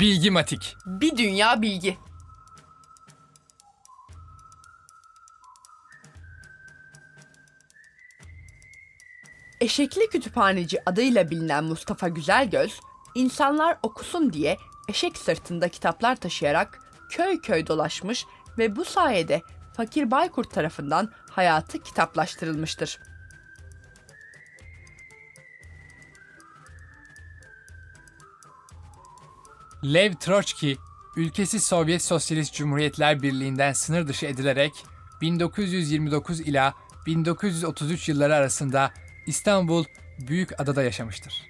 Bilgimatik. Bir dünya bilgi. Eşekli kütüphaneci adıyla bilinen Mustafa Güzelgöz, insanlar okusun diye eşek sırtında kitaplar taşıyarak köy köy dolaşmış ve bu sayede Fakir Baykurt tarafından hayatı kitaplaştırılmıştır. Lev Troçki, ülkesi Sovyet Sosyalist Cumhuriyetler Birliği'nden sınır dışı edilerek 1929 ila 1933 yılları arasında İstanbul Büyük Adada yaşamıştır.